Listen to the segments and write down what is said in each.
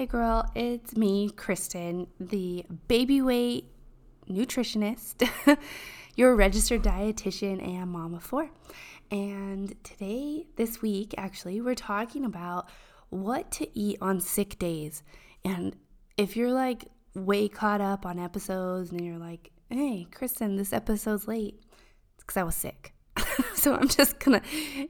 Hey girl, it's me, Kristen, the baby weight nutritionist, your registered dietitian, and mom of four. And today, this week, actually, we're talking about what to eat on sick days. And if you're like way caught up on episodes and you're like, hey, Kristen, this episode's late, it's because I was sick. so I'm just gonna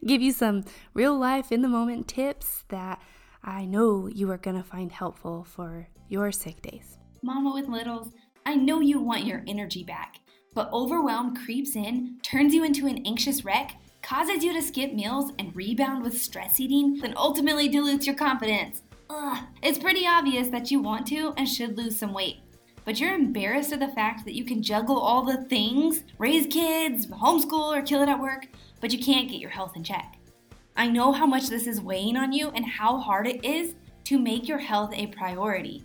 give you some real life in the moment tips that I know you are gonna find helpful for your sick days. Mama with littles, I know you want your energy back, but overwhelm creeps in, turns you into an anxious wreck, causes you to skip meals and rebound with stress eating, then ultimately dilutes your confidence. Ugh, it's pretty obvious that you want to and should lose some weight but you're embarrassed of the fact that you can juggle all the things raise kids, homeschool, or kill it at work, but you can't get your health in check. I know how much this is weighing on you and how hard it is to make your health a priority.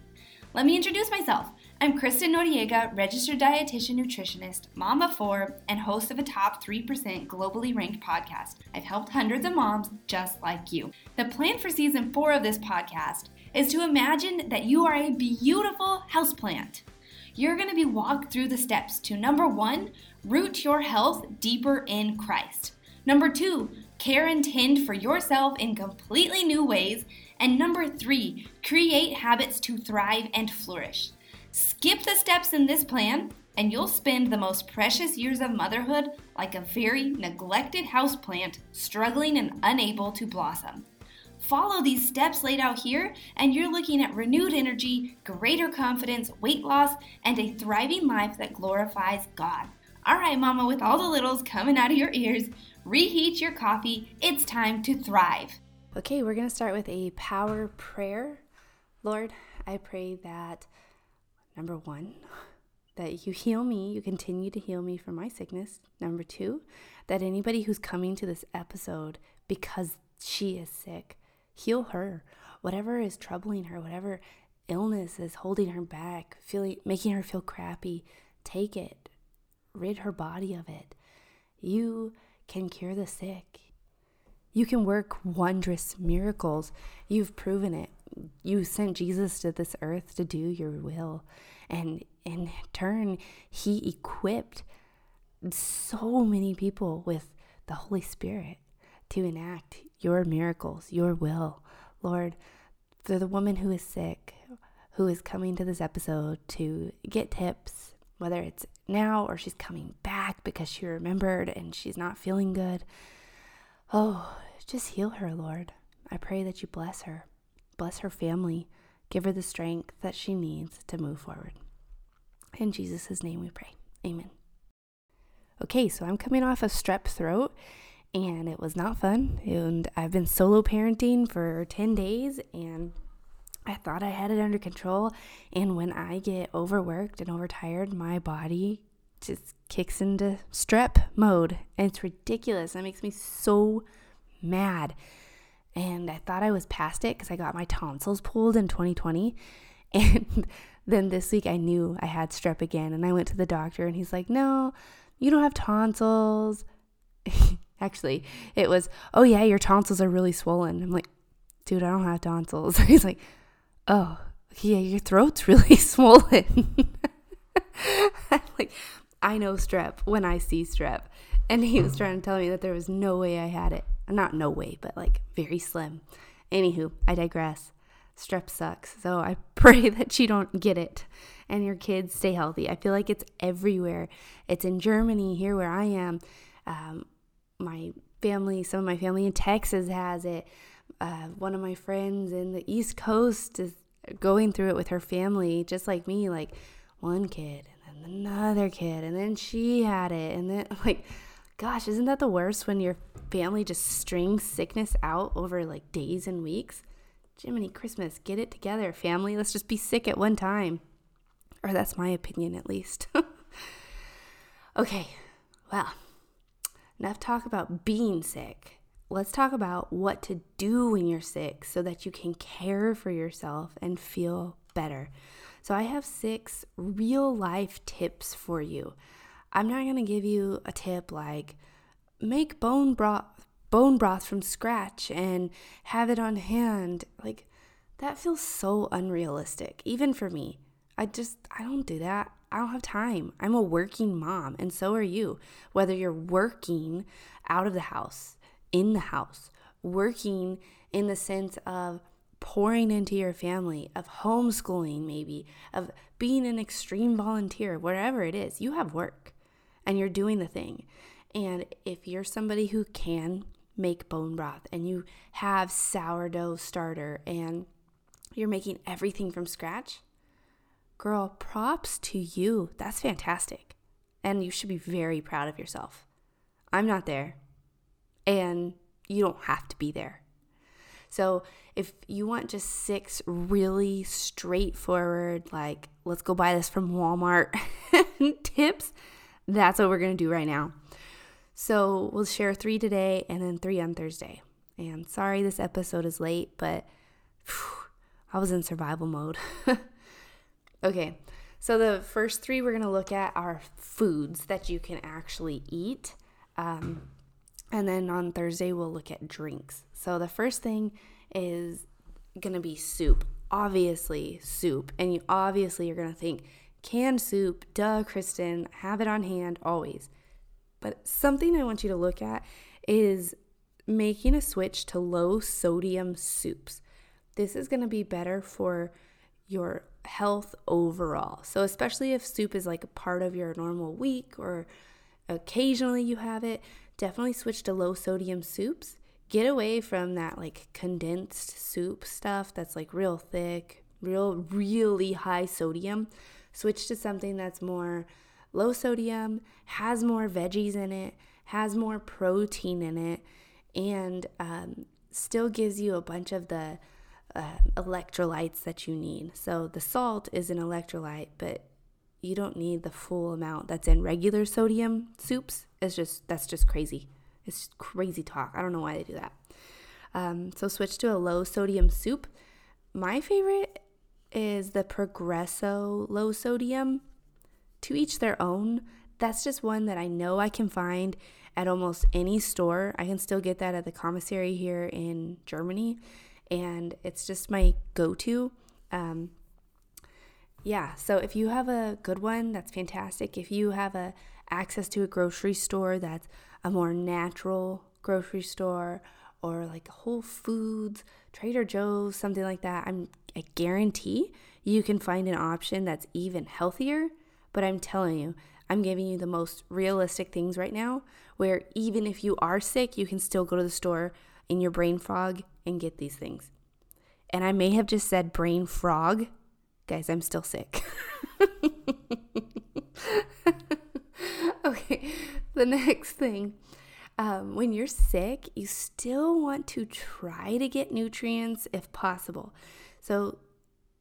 Let me introduce myself. I'm Kristen Noriega, registered dietitian nutritionist, mom of four, and host of a top 3% globally ranked podcast. I've helped hundreds of moms just like you. The plan for season four of this podcast is to imagine that you are a beautiful houseplant you're going to be walked through the steps to number one, root your health deeper in Christ. Number two, care and tend for yourself in completely new ways. And number three, create habits to thrive and flourish. Skip the steps in this plan, and you'll spend the most precious years of motherhood like a very neglected houseplant, struggling and unable to blossom. Follow these steps laid out here, and you're looking at renewed energy, greater confidence, weight loss, and a thriving life that glorifies God. All right, Mama, with all the littles coming out of your ears, reheat your coffee. It's time to thrive. Okay, we're going to start with a power prayer. Lord, I pray that number one, that you heal me, you continue to heal me from my sickness. Number two, that anybody who's coming to this episode because she is sick, heal her. Whatever is troubling her, whatever illness is holding her back, feeling making her feel crappy, take it. Rid her body of it. You can cure the sick. You can work wondrous miracles. You've proven it. You sent Jesus to this earth to do your will. And in turn, he equipped so many people with the Holy Spirit to enact your miracles, your will. Lord, for the woman who is sick, who is coming to this episode to get tips, whether it's now or she's coming back because she remembered and she's not feeling good. Oh, just heal her, Lord. I pray that you bless her, bless her family, give her the strength that she needs to move forward. In Jesus' name we pray. Amen. Okay, so I'm coming off a strep throat and it was not fun. And I've been solo parenting for 10 days and I thought I had it under control. And when I get overworked and overtired, my body just kicks into strep mode. And it's ridiculous. That makes me so mad. And I thought I was past it because I got my tonsils pulled in 2020. And then this week I knew I had strep again. And I went to the doctor and he's like, no, you don't have tonsils. Actually, it was, oh yeah, your tonsils are really swollen. I'm like, dude, I don't have tonsils. He's like, oh, yeah, your throat's really swollen. Like, I know strep when I see strep. And he was trying to tell me that there was no way I had it. Not no way, but like very slim. Anywho, I digress. Strep sucks. So I pray that you don't get it and your kids stay healthy. I feel like it's everywhere. It's in Germany, here where I am. Um, my family, some of my family in Texas has it. Uh, one of my friends in the East Coast is going through it with her family, just like me, like one kid and then another kid, and then she had it, and then like, gosh, isn't that the worst when your family just strings sickness out over like days and weeks? Jiminy Christmas, get it together, family. Let's just be sick at one time. Or that's my opinion, at least. okay, well, Enough talk about being sick. Let's talk about what to do when you're sick so that you can care for yourself and feel better. So, I have six real life tips for you. I'm not going to give you a tip like make bone broth bone broth from scratch and have it on hand. Like That feels so unrealistic, even for me. I just, I don't do that. I don't have time. I'm a working mom, and so are you. Whether you're working out of the house, in the house, working in the sense of pouring into your family, of homeschooling, maybe, of being an extreme volunteer, whatever it is, you have work and you're doing the thing. And if you're somebody who can make bone broth and you have sourdough starter and you're making everything from scratch, girl, props to you. That's fantastic. And you should be very proud of yourself. I'm not there. And you don't have to be there. So, if you want just six really straightforward, like, let's go buy this from Walmart tips, that's what we're going to do right now. So, we'll share three today and then three on Thursday. And sorry this episode is late, but whew, I was in survival mode. okay, so the first three we're going to look at are foods that you can actually eat. Um, and then on Thursday, we'll look at drinks. So the first thing is to be soup. Obviously, soup. And you obviously you're to think canned soup, duh, Kristen, have it on hand always. But something I want you to look at is making a switch to low sodium soups. This is to be better for your health overall. So, especially if soup is like a part of your normal week or occasionally you have it, definitely switch to low sodium soups. Get away from that like condensed soup stuff that's like real thick, real, really high sodium. Switch to something that's more low sodium, has more veggies in it, has more protein in it, and um, still gives you a bunch of the uh, electrolytes that you need. So the salt is an electrolyte, but you don't need the full amount that's in regular sodium soups. It's just that's just crazy. It's crazy talk. I don't know why they do that. Um, so switch to a low sodium soup. My favorite is the Progresso low sodium. To each their own. That's just one that I know I can find at almost any store. I can still get that at the commissary here in Germany, and it's just my go to. Um, yeah, so if you have a good one, that's fantastic. If you have a access to a grocery store that's a more natural grocery store or like Whole Foods, Trader Joe's, something like that, I'm I guarantee you can find an option that's even healthier, but I'm telling you, I'm giving you the most realistic things right now where even if you are sick, you can still go to the store in your brain fog and get these things. And I may have just said brain frog Guys, I'm still sick. okay, the next thing. Um, when you're sick, you still want to try to get nutrients if possible. So,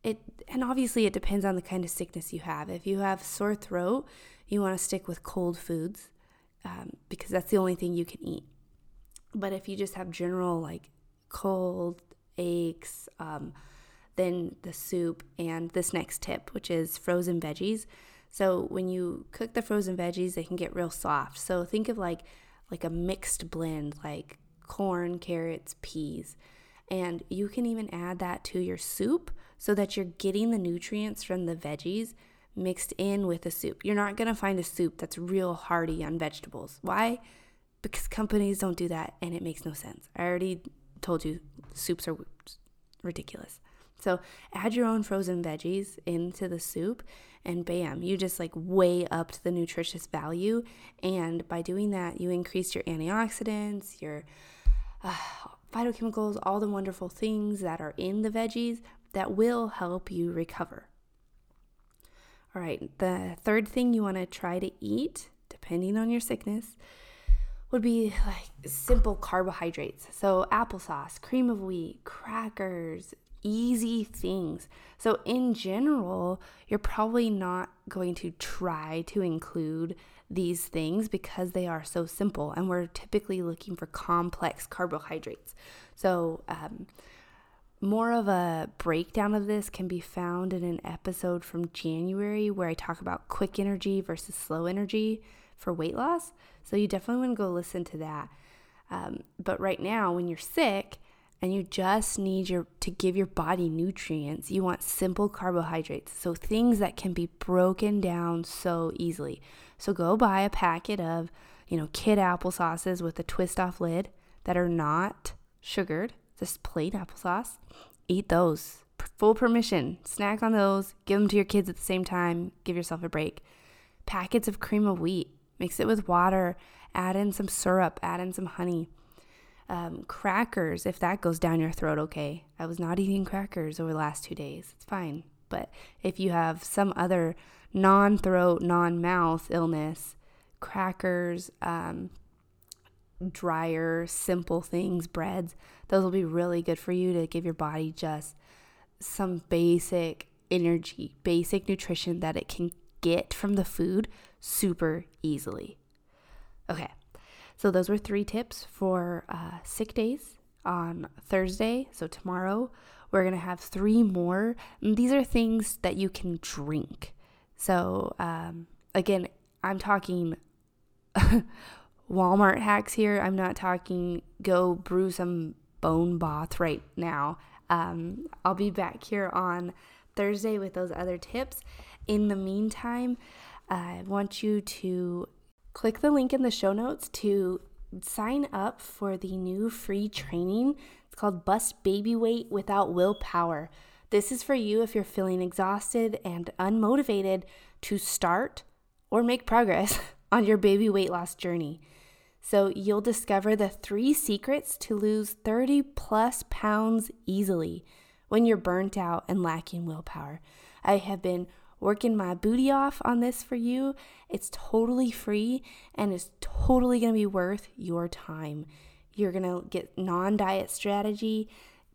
it and obviously it depends on the kind of sickness you have. If you have sore throat, you want to stick with cold foods um, because that's the only thing you can eat. But if you just have general like cold aches, um, then the soup, and this next tip, which is frozen veggies. So when you cook the frozen veggies, they can get real soft. So think of like like a mixed blend, like corn, carrots, peas. And you can even add that to your soup so that you're getting the nutrients from the veggies mixed in with the soup. You're not going to find a soup that's real hearty on vegetables. Why? Because companies don't do that and it makes no sense. I already told you soups are ridiculous. So add your own frozen veggies into the soup, and bam, you just like way upped the nutritious value. And by doing that, you increase your antioxidants, your uh, phytochemicals, all the wonderful things that are in the veggies that will help you recover. All right, the third thing you want to try to eat, depending on your sickness, would be like simple carbohydrates. So, applesauce, cream of wheat, crackers, easy things. So, in general, you're probably not going to try to include these things because they are so simple and we're typically looking for complex carbohydrates. So, um, more of a breakdown of this can be found in an episode from January where I talk about quick energy versus slow energy for weight loss. So, you definitely want to go listen to that. Um, but right now, when you're sick, and you just need your to give your body nutrients, you want simple carbohydrates. So things that can be broken down so easily. So go buy a packet of, you know, kid applesauces with a twist off lid that are not sugared, just plain applesauce. Eat those. Full permission. Snack on those. Give them to your kids at the same time. Give yourself a break. Packets of cream of wheat. Mix it with water. Add in some syrup. Add in some honey um, crackers, if that goes down your throat, okay. I was not eating crackers over the last two days. It's fine. But if you have some other non throat, non mouth illness, crackers, um, drier, simple things, breads, those will be really good for you to give your body just some basic energy, basic nutrition that it can get from the food super easily. Okay, so, those were three tips for uh, sick days on Thursday. So, tomorrow we're going to have three more. And these are things that you can drink. So, um, again, I'm talking Walmart hacks here. I'm not talking go brew some bone broth right now. Um, I'll be back here on Thursday with those other tips. In the meantime, I want you to Click the link in the show notes to sign up for the new free training. It's called Bust Baby Weight Without Willpower. This is for you if you're feeling exhausted and unmotivated to start or make progress on your baby weight loss journey. So, you'll discover the three secrets to lose 30 plus pounds easily when you're burnt out and lacking willpower. I have been working my booty off on this for you. It's totally free and it's totally going to be worth your time. You're going to get non diet strategy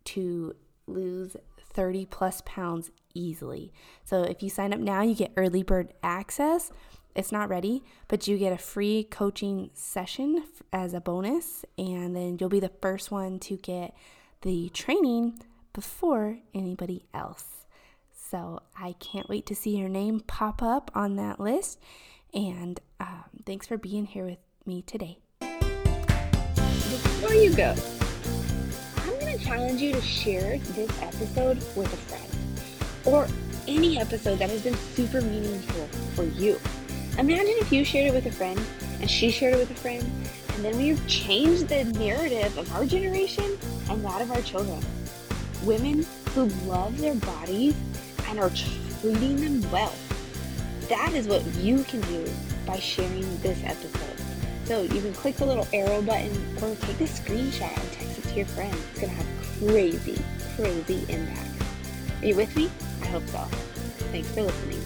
to lose 30 plus pounds easily. So if you sign up now, you get early bird access. It's not ready, but you get a free coaching session as a bonus, and then you'll be the first one to get the training before anybody else. So I can't wait to see your name pop up on that list. And um, thanks for being here with me today. Before you go, I'm going to challenge you to share this episode with a friend or any episode that has been super meaningful for you. Imagine if you shared it with a friend and she shared it with a friend, and then we've changed the narrative of our generation and that of our children. Women who love their bodies and are treating them well. That is what you can do by sharing this episode. So you can click the little arrow button or take a screenshot and text it to your friends. It's going to have crazy, crazy impact. Are you with me? I hope so. Thanks for listening.